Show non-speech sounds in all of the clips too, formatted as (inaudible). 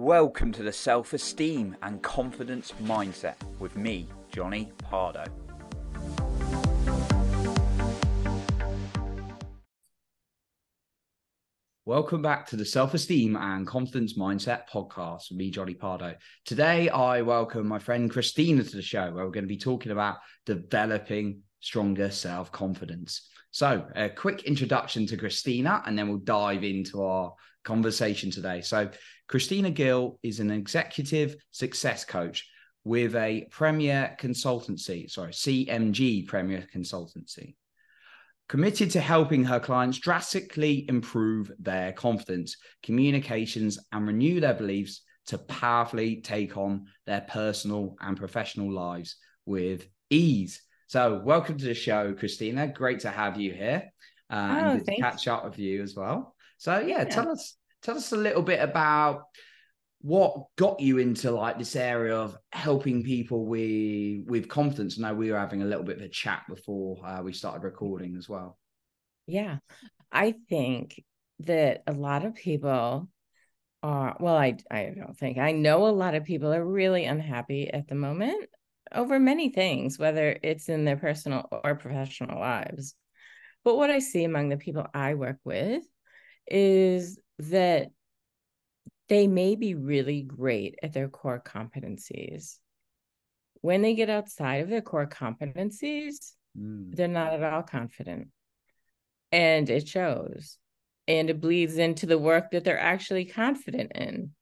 Welcome to the Self Esteem and Confidence Mindset with me, Johnny Pardo. Welcome back to the Self Esteem and Confidence Mindset podcast with me, Johnny Pardo. Today, I welcome my friend Christina to the show, where we're going to be talking about developing stronger self confidence. So, a quick introduction to Christina, and then we'll dive into our conversation today. So, Christina Gill is an executive success coach with a premier consultancy, sorry, CMG Premier Consultancy, committed to helping her clients drastically improve their confidence, communications, and renew their beliefs to powerfully take on their personal and professional lives with ease. So, welcome to the show, Christina. Great to have you here uh, oh, and to catch up with you as well. So, yeah, yeah, tell us tell us a little bit about what got you into like this area of helping people with with confidence. Now we were having a little bit of a chat before uh, we started recording as well. Yeah, I think that a lot of people are well. I I don't think I know a lot of people are really unhappy at the moment over many things, whether it's in their personal or professional lives. But what I see among the people I work with is that they may be really great at their core competencies. When they get outside of their core competencies, mm. they're not at all confident. And it shows. And it bleeds into the work that they're actually confident in.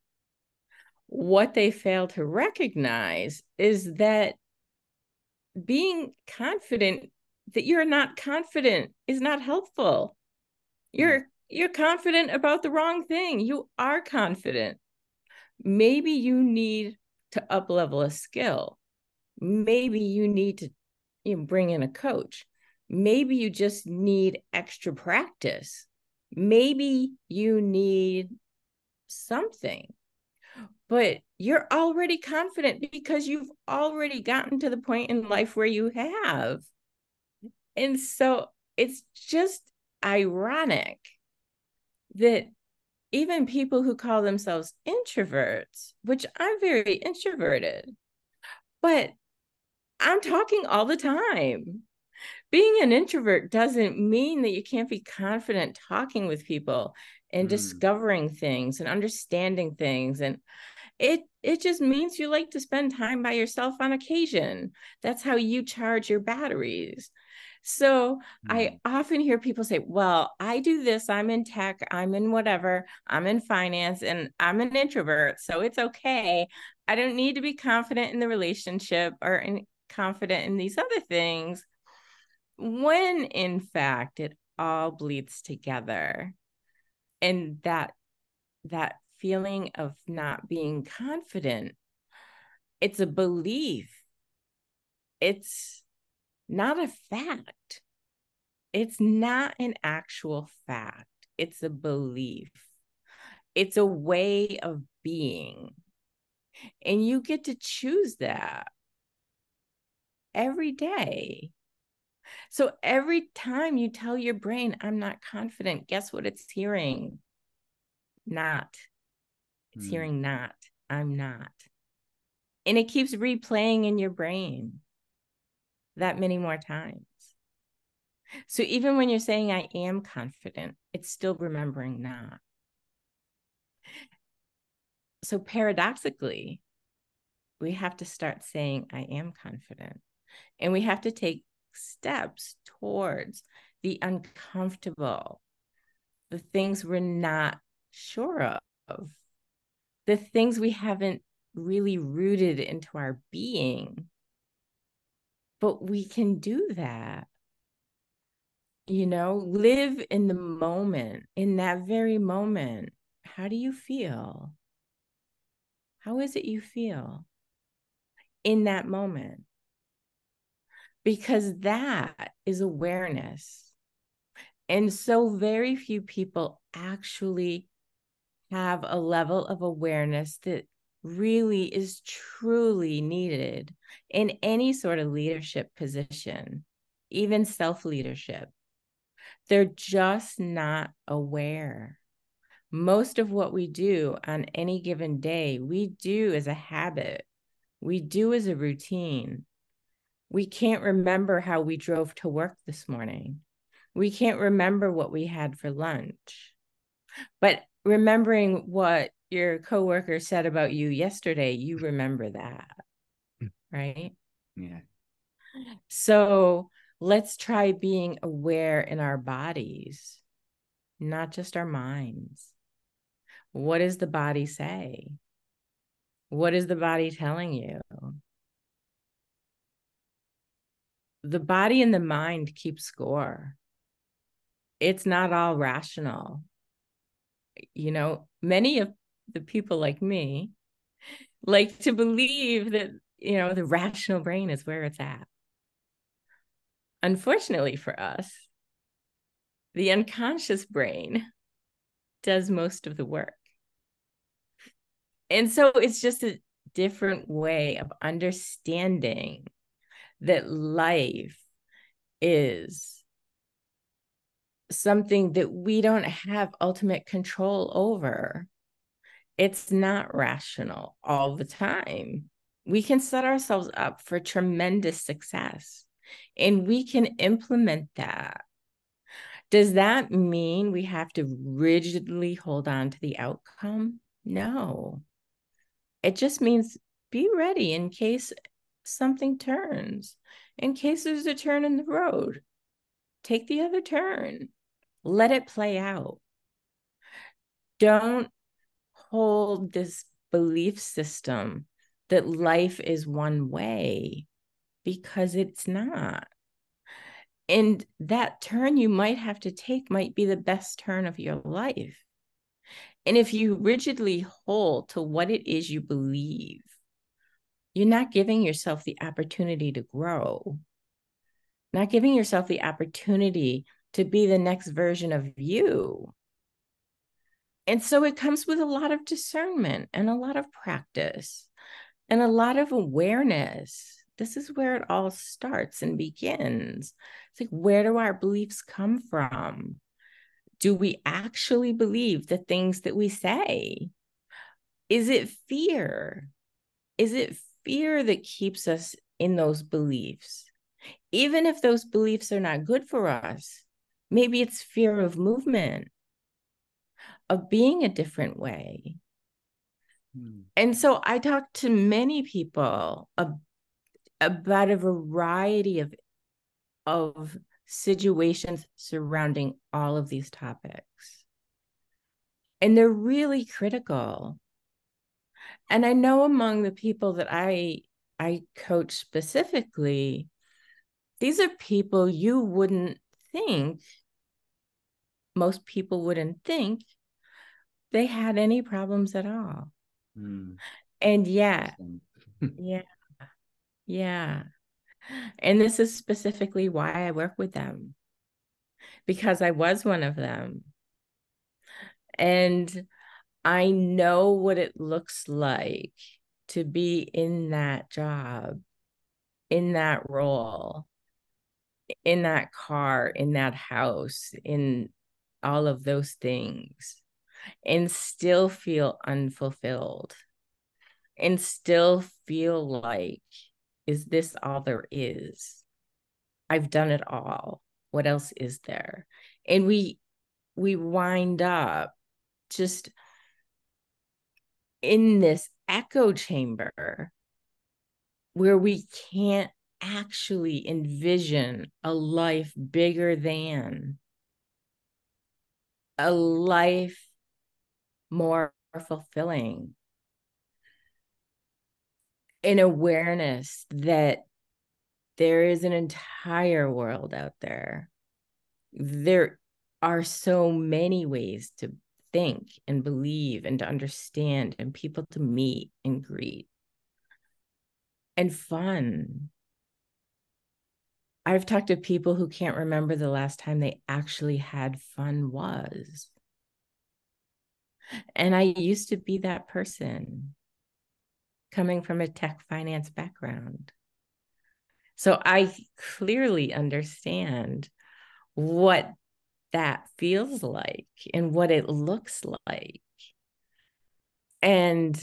What they fail to recognize is that being confident that you're not confident is not helpful. You're mm you're confident about the wrong thing. You are confident. Maybe you need to up level a skill. Maybe you need to you know, bring in a coach. Maybe you just need extra practice. Maybe you need something. But you're already confident because you've already gotten to the point in life where you have. And so it's just ironic that even people who call themselves introverts, which I'm very introverted, but I'm talking all the time. Being an introvert doesn't mean that you can't be confident talking with people and mm. discovering things and understanding things and it it just means you like to spend time by yourself on occasion that's how you charge your batteries so. I mm. often hear people say, Well, I do this, I'm in tech, I'm in whatever, I'm in finance, and I'm an introvert. So it's okay. I don't need to be confident in the relationship or in, confident in these other things. When in fact, it all bleeds together. And that that feeling of not being confident it's a belief it's not a fact. It's not an actual fact, it's a belief, it's a way of being. And you get to choose that every day. So every time you tell your brain, I'm not confident, guess what it's hearing? Not. It's hmm. hearing not. I'm not. And it keeps replaying in your brain that many more times. So even when you're saying, I am confident, it's still remembering not. So paradoxically, we have to start saying, I am confident. And we have to take steps towards the uncomfortable, the things we're not sure of, the things we haven't really rooted into our being but we can do that you know live in the moment in that very moment. How do you feel? How is it you feel in that moment? Because that is awareness. And so very few people actually have a level of awareness that really is truly needed in any sort of leadership position, even self leadership. They're just not aware. most of what we do on any given day, we do as a habit, we do as a routine. We can't remember how we drove to work this morning. We can't remember what we had for lunch. But remembering what your coworker said about you yesterday, you remember that. Hmm. Right? Yeah. So let's try being aware in our bodies, not just our minds. What does the body say? What is the body telling you? The body and the mind keep score. It's not all rational. You know, many of the people like me like to believe that, you know, the rational brain is where it's at. Unfortunately for us, the unconscious brain does most of the work. And so it's just a different way of understanding that life is something that we don't have ultimate control over. It's not rational all the time. We can set ourselves up for tremendous success and we can implement that. Does that mean we have to rigidly hold on to the outcome? No. It just means be ready in case something turns, in case there's a turn in the road. Take the other turn, let it play out. Don't hold this belief system that life is one way because it's not. And that turn you might have to take might be the best turn of your life. And if you rigidly hold to what it is you believe, you're not giving yourself the opportunity to grow, not giving yourself the opportunity to be the next version of you. And so it comes with a lot of discernment and a lot of practice and a lot of awareness this is where it all starts and begins. It's like, where do our beliefs come from? Do we actually believe the things that we say? Is it fear? Is it fear that keeps us in those beliefs? Even if those beliefs are not good for us, maybe it's fear of movement, of being a different way. Hmm. And so I talk to many people about a variety of of situations surrounding all of these topics. And they're really critical. And I know among the people that I I coach specifically, these are people you wouldn't think most people wouldn't think they had any problems at all. Mm. And yet, (laughs) yeah, yeah. And this is specifically why I work with them because I was one of them. And I know what it looks like to be in that job, in that role, in that car, in that house, in all of those things, and still feel unfulfilled and still feel like is this all there is? I've done it all. What else is there? And we we wind up just in this echo chamber where we can't actually envision a life bigger than a life more fulfilling an awareness that there is an entire world out there. There are so many ways to think and believe and to understand and people to meet and greet and fun. I've talked to people who can't remember the last time they actually had fun was. And I used to be that person coming from a tech finance background. So I clearly understand what that feels like and what it looks like. And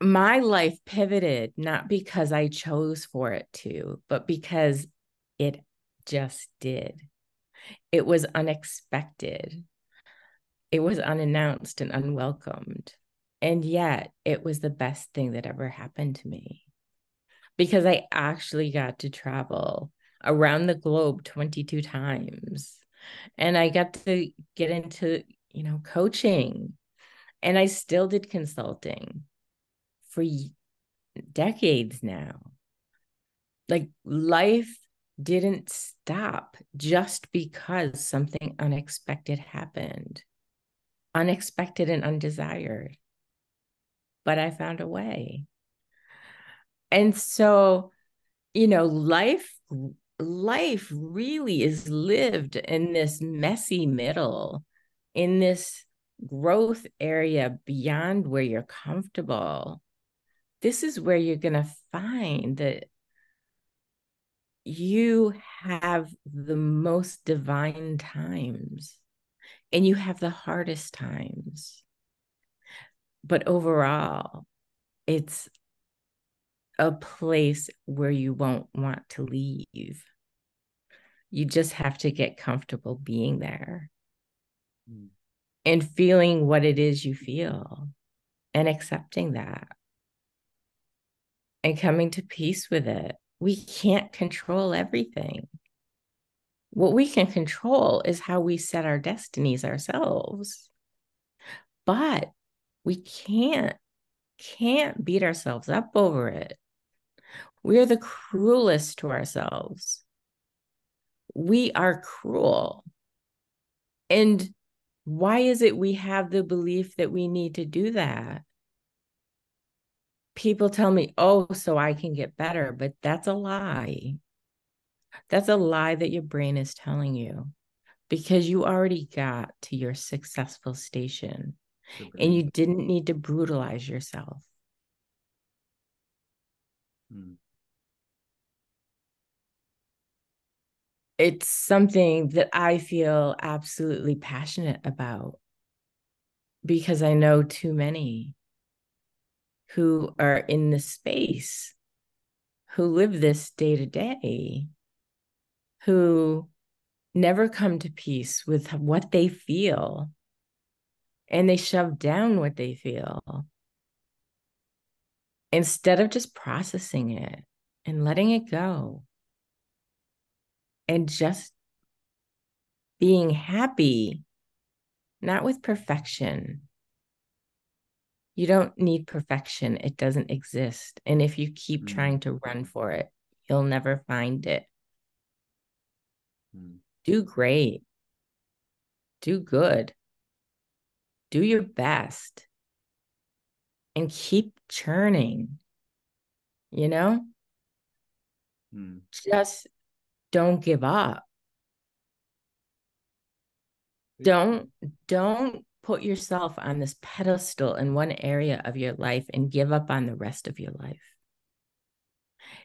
my life pivoted not because I chose for it to, but because it just did. It was unexpected. It was unannounced and unwelcomed. And yet, it was the best thing that ever happened to me because I actually got to travel around the globe 22 times. And I got to get into, you know, coaching. And I still did consulting for decades now. Like life didn't stop just because something unexpected happened, unexpected and undesired. But I found a way. And so, you know, life life really is lived in this messy middle in this growth area beyond where you're comfortable this is where you're going to find that you have the most divine times and you have the hardest times. But overall, it's a place where you won't want to leave. You just have to get comfortable being there mm. and feeling what it is you feel and accepting that and coming to peace with it. We can't control everything. What we can control is how we set our destinies ourselves. But we can't can't beat ourselves up over it. We're the cruelest to ourselves. We are cruel. And why is it we have the belief that we need to do that? people tell me, oh, so I can get better, but that's a lie. That's a lie that your brain is telling you because you already got to your successful station and you didn't need to brutalize yourself. Hmm. It's something that I feel absolutely passionate about because I know too many who are in the space, who live this day to day, who never come to peace with what they feel and they shove down what they feel instead of just processing it and letting it go and just being happy, not with perfection, you don't need perfection. It doesn't exist. And if you keep mm. trying to run for it, you'll never find it. Mm. Do great. Do good. Do your best. And keep churning. You know? Mm. Just don't give up. Don't don't put yourself on this pedestal in one area of your life and give up on the rest of your life.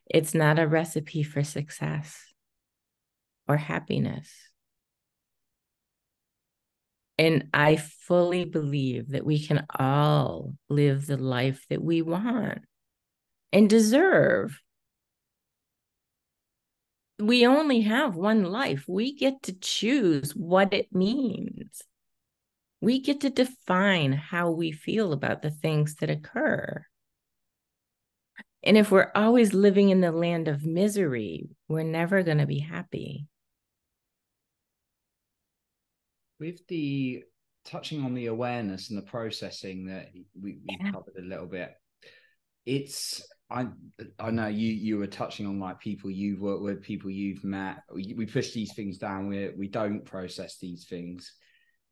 It's not a recipe for success or happiness. And I fully believe that we can all live the life that we want and deserve. We only have one life. We get to choose what it means we get to define how we feel about the things that occur. And if we're always living in the land of misery, we're never going to be happy. With the touching on the awareness and the processing that we, we yeah. covered a little bit, it's I I know you you were touching on like people you've worked with, people you've met. We, we push these things down. We we don't process these things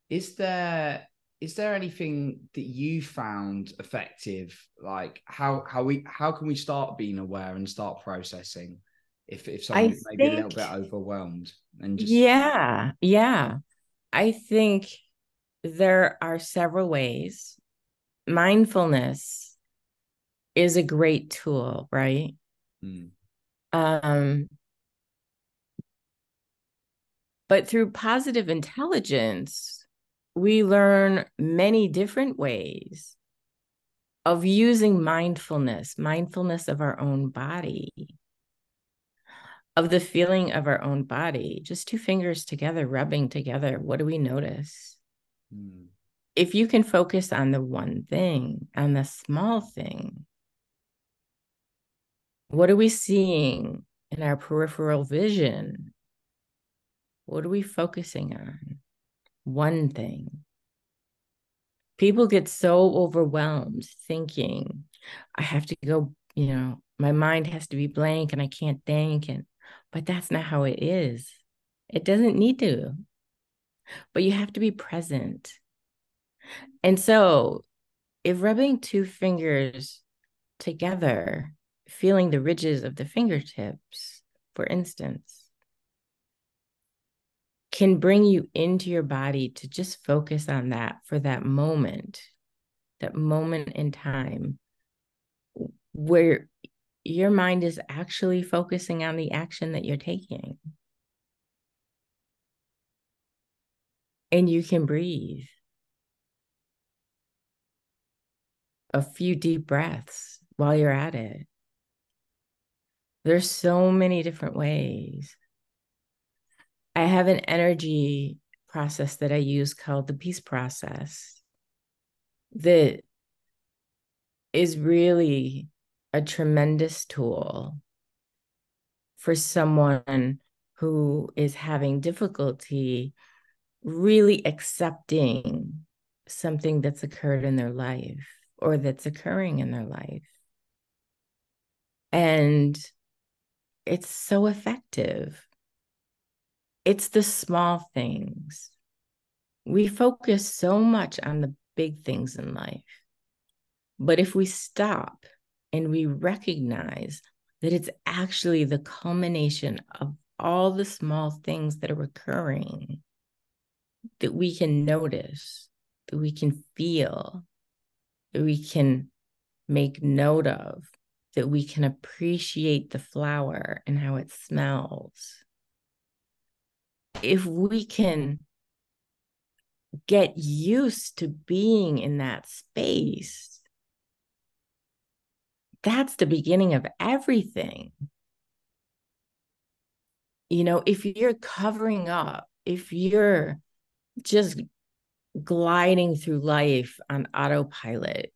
is there is there anything that you found effective like how how we how can we start being aware and start processing if if someone's maybe think, a little bit overwhelmed and just yeah yeah i think there are several ways. Mindfulness is a great tool right? Mm. um But through positive intelligence, we learn many different ways of using mindfulness, mindfulness of our own body, of the feeling of our own body, just two fingers together, rubbing together. What do we notice? Mm. If you can focus on the one thing, on the small thing, what are we seeing in our peripheral vision? What are we focusing on? One thing. People get so overwhelmed thinking, I have to go, you know, my mind has to be blank and I can't think. And but that's not how it is. It doesn't need to. But you have to be present. And so if rubbing two fingers together, feeling the ridges of the fingertips, for instance, can bring you into your body to just focus on that for that moment, that moment in time where your mind is actually focusing on the action that you're taking. And you can breathe. A few deep breaths while you're at it. There's so many different ways. I have an energy process that I use called the peace process that is really a tremendous tool for someone who is having difficulty really accepting something that's occurred in their life or that's occurring in their life. And it's so effective. It's the small things. We focus so much on the big things in life. But if we stop and we recognize that it's actually the culmination of all the small things that are occurring that we can notice, that we can feel, that we can make note of, that we can appreciate the flower and how it smells. If we can get used to being in that space, that's the beginning of everything. You know, if you're covering up, if you're just gliding through life on autopilot,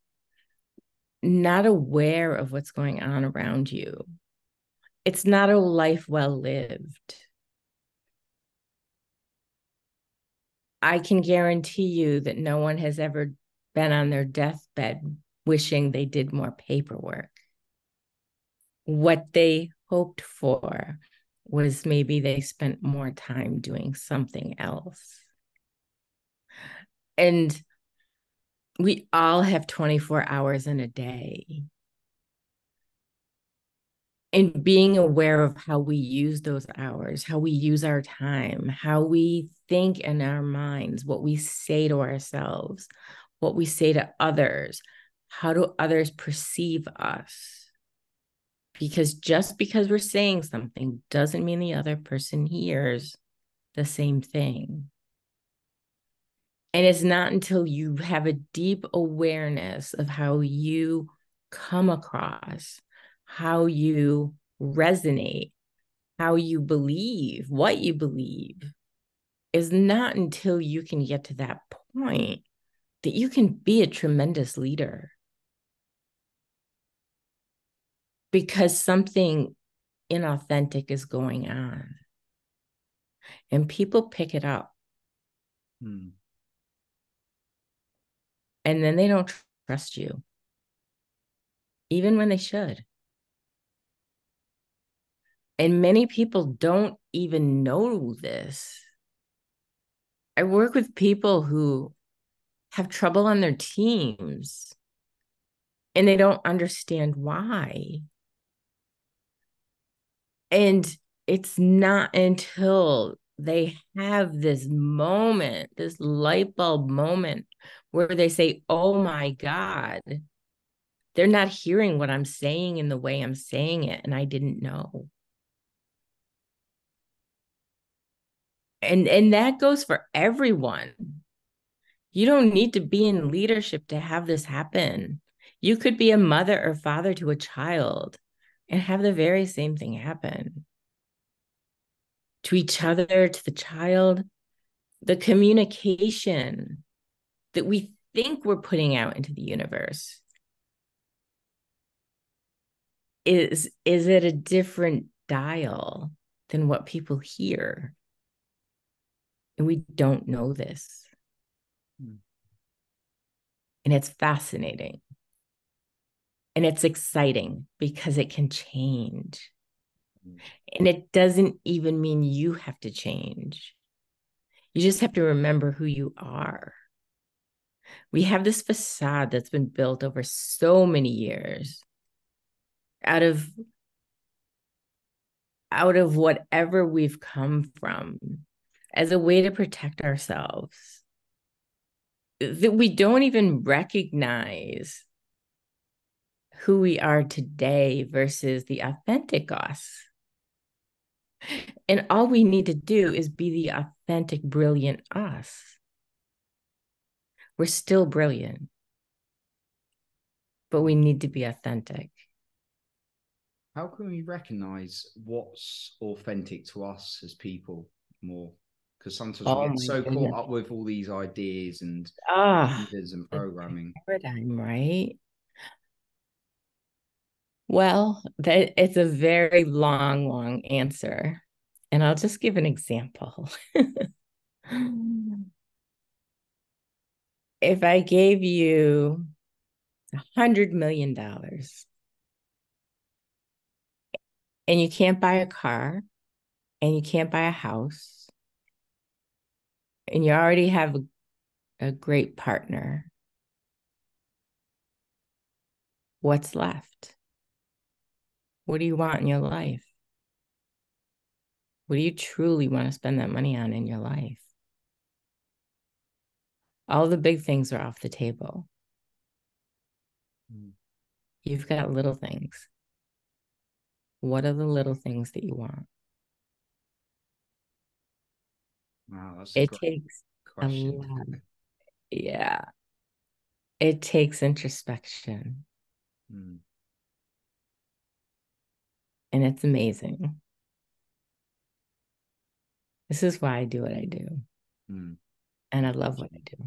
not aware of what's going on around you, it's not a life well lived. I can guarantee you that no one has ever been on their deathbed wishing they did more paperwork what they hoped for was maybe they spent more time doing something else. And we all have 24 hours in a day. And being aware of how we use those hours, how we use our time, how we think in our minds, what we say to ourselves, what we say to others, how do others perceive us? Because just because we're saying something doesn't mean the other person hears the same thing. And it's not until you have a deep awareness of how you come across, how you resonate, how you believe, what you believe, is not until you can get to that point that you can be a tremendous leader. Because something inauthentic is going on. And people pick it up. Hmm. And then they don't trust you, even when they should. And many people don't even know this. I work with people who have trouble on their teams and they don't understand why. And it's not until they have this moment, this light bulb moment where they say, Oh my God, they're not hearing what I'm saying in the way I'm saying it. And I didn't know. And and that goes for everyone. You don't need to be in leadership to have this happen. You could be a mother or father to a child and have the very same thing happen to each other, to the child. The communication that we think we're putting out into the universe is is it a different dial than what people hear and we don't know this hmm. and it's fascinating and it's exciting because it can change. Hmm. and it doesn't even mean you have to change. You just have to remember who you are. We have this facade that's been built over so many years out of out of whatever we've come from as a way to protect ourselves that we don't even recognize who we are today versus the authentic us. And all we need to do is be the authentic, brilliant us. We're still brilliant, but we need to be authentic. How can we recognize what's authentic to us as people more? Because sometimes oh we get so goodness. caught up with all these ideas and ah, and programming. Paradigm, right? Well, that it's a very long, long answer. And I'll just give an example. Mm. (laughs) if I gave you a hundred million dollars and you can't buy a car and you can't buy a house and you already have a, a great partner, what's left? What do you want in your life? What do you truly want to spend that money on in your life? All the big things are off the table. Mm. You've got little things. What are the little things that you want? Wow, that's it takes question. a lot. Yeah. It takes introspection. Mm. And it's amazing. This is why I do what I do. Mm. And I love what I do.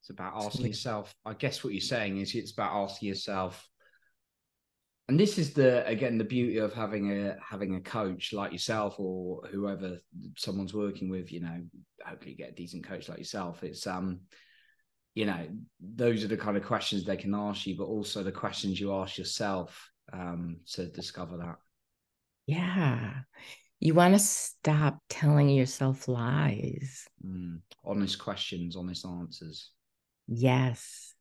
It's about asking yourself, I guess what you're saying is it's about asking yourself, and this is the again the beauty of having a having a coach like yourself or whoever someone's working with you know hopefully you get a decent coach like yourself it's um you know those are the kind of questions they can ask you but also the questions you ask yourself um to discover that yeah you want to stop telling yourself lies mm. honest questions honest answers yes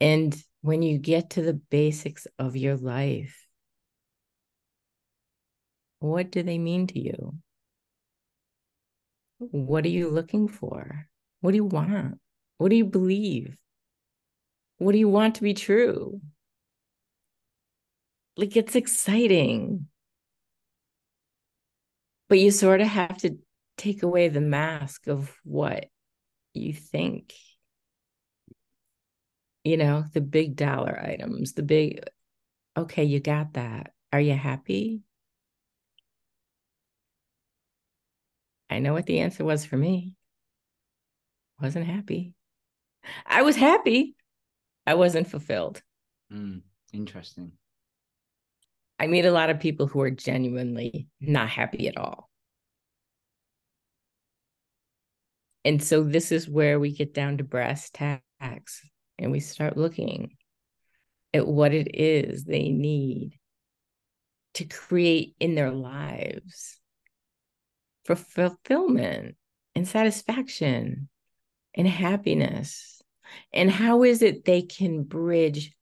and when you get to the basics of your life, what do they mean to you? What are you looking for? What do you want? What do you believe? What do you want to be true? Like it's exciting. But you sort of have to take away the mask of what you think you know, the big dollar items, the big, okay, you got that. Are you happy? I know what the answer was for me. Wasn't happy. I was happy. I wasn't fulfilled. Mm, interesting. I meet a lot of people who are genuinely not happy at all. And so this is where we get down to brass tacks and we start looking at what it is they need to create in their lives for fulfillment and satisfaction and happiness. And how is it they can bridge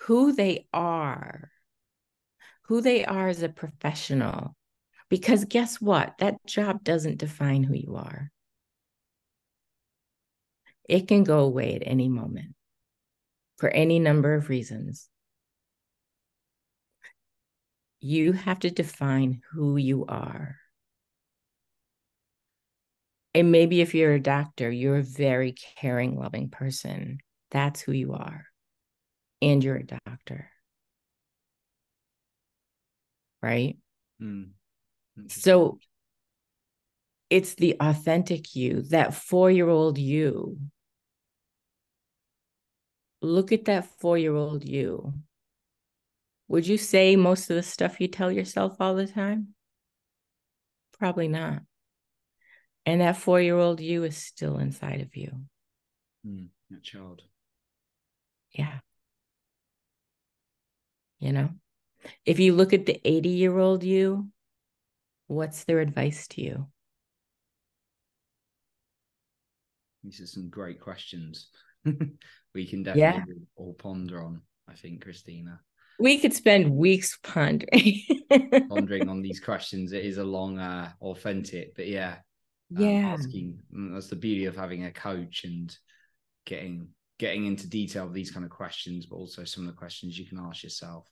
who they are, who they are as a professional? Because guess what? That job doesn't define who you are it can go away at any moment for any number of reasons. you have to define who you are. And maybe if you're a doctor, you're a very caring, loving person. That's who you are. And you're a doctor. Right? Mm. So it's the authentic you, that four year old you. Look at that four year old you. Would you say most of the stuff you tell yourself all the time? Probably not. And that four year old you is still inside of you. Mm, that child. Yeah. You know, if you look at the 80 year old you, what's their advice to you? These are some great questions (laughs) we can definitely yeah. all ponder on, I think, Christina. We could spend weeks pondering. (laughs) pondering on these questions. It is a long, uh, authentic, but yeah. Um, yeah. asking mm, that's the beauty of having a coach and getting getting into detail of these kind of questions, but also some of the questions you can ask yourself.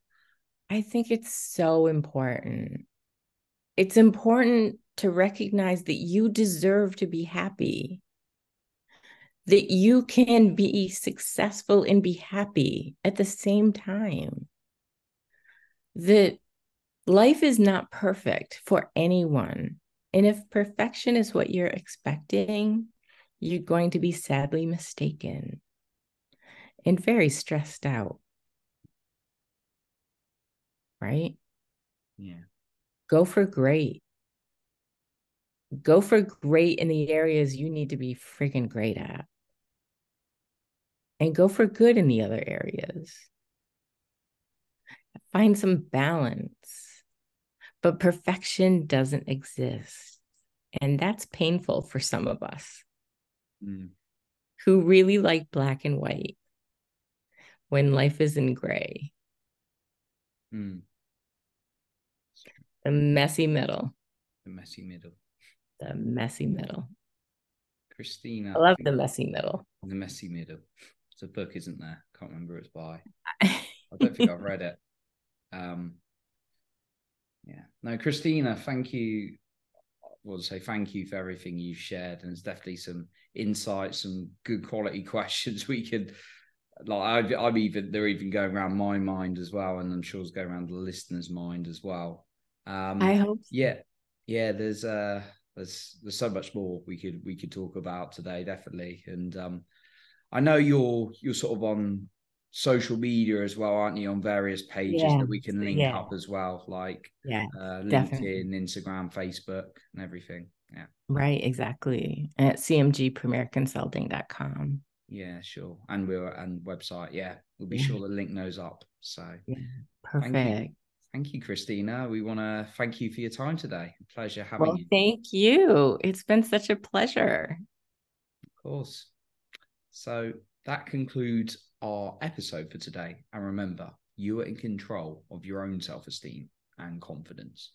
I think it's so important. It's important to recognize that you deserve to be happy that you can be successful and be happy at the same time. That life is not perfect for anyone. And if perfection is what you're expecting, you're going to be sadly mistaken and very stressed out. Right? Yeah. Go for great. Go for great in the areas you need to be freaking great at and go for good in the other areas. Find some balance. But perfection doesn't exist. And that's painful for some of us mm. who really like black and white when life is in gray. Mm. The messy middle. The messy middle. The messy middle. Christina. I love the messy middle. The messy middle. It's a book, isn't there? Can't remember it's by. (laughs) I don't think I've read it. Um, yeah. No, Christina, thank you. I want to say thank you for everything you've shared, and it's definitely some insights, some good quality (laughs) questions we could. Like I, I'm even they're even going around my mind as well, and I'm sure it's going around the listener's mind as well. Um, I hope. So. Yeah, yeah. There's uh, there's there's so much more we could we could talk about today, definitely, and um, I know you're you're sort of on social media as well, aren't you? On various pages yeah. that we can link yeah. up as well, like yeah, uh, LinkedIn, Instagram, Facebook, and everything. Yeah. Right, exactly. At cmgpremierconsulting.com. Yeah, sure. And we're and website. Yeah. We'll be yeah. sure to link those up. So yeah, perfect. Thank you, thank you Christina. We want to thank you for your time today. Pleasure having well, you. Thank you. It's been such a pleasure. Of course. So that concludes our episode for today. And remember, you are in control of your own self esteem and confidence.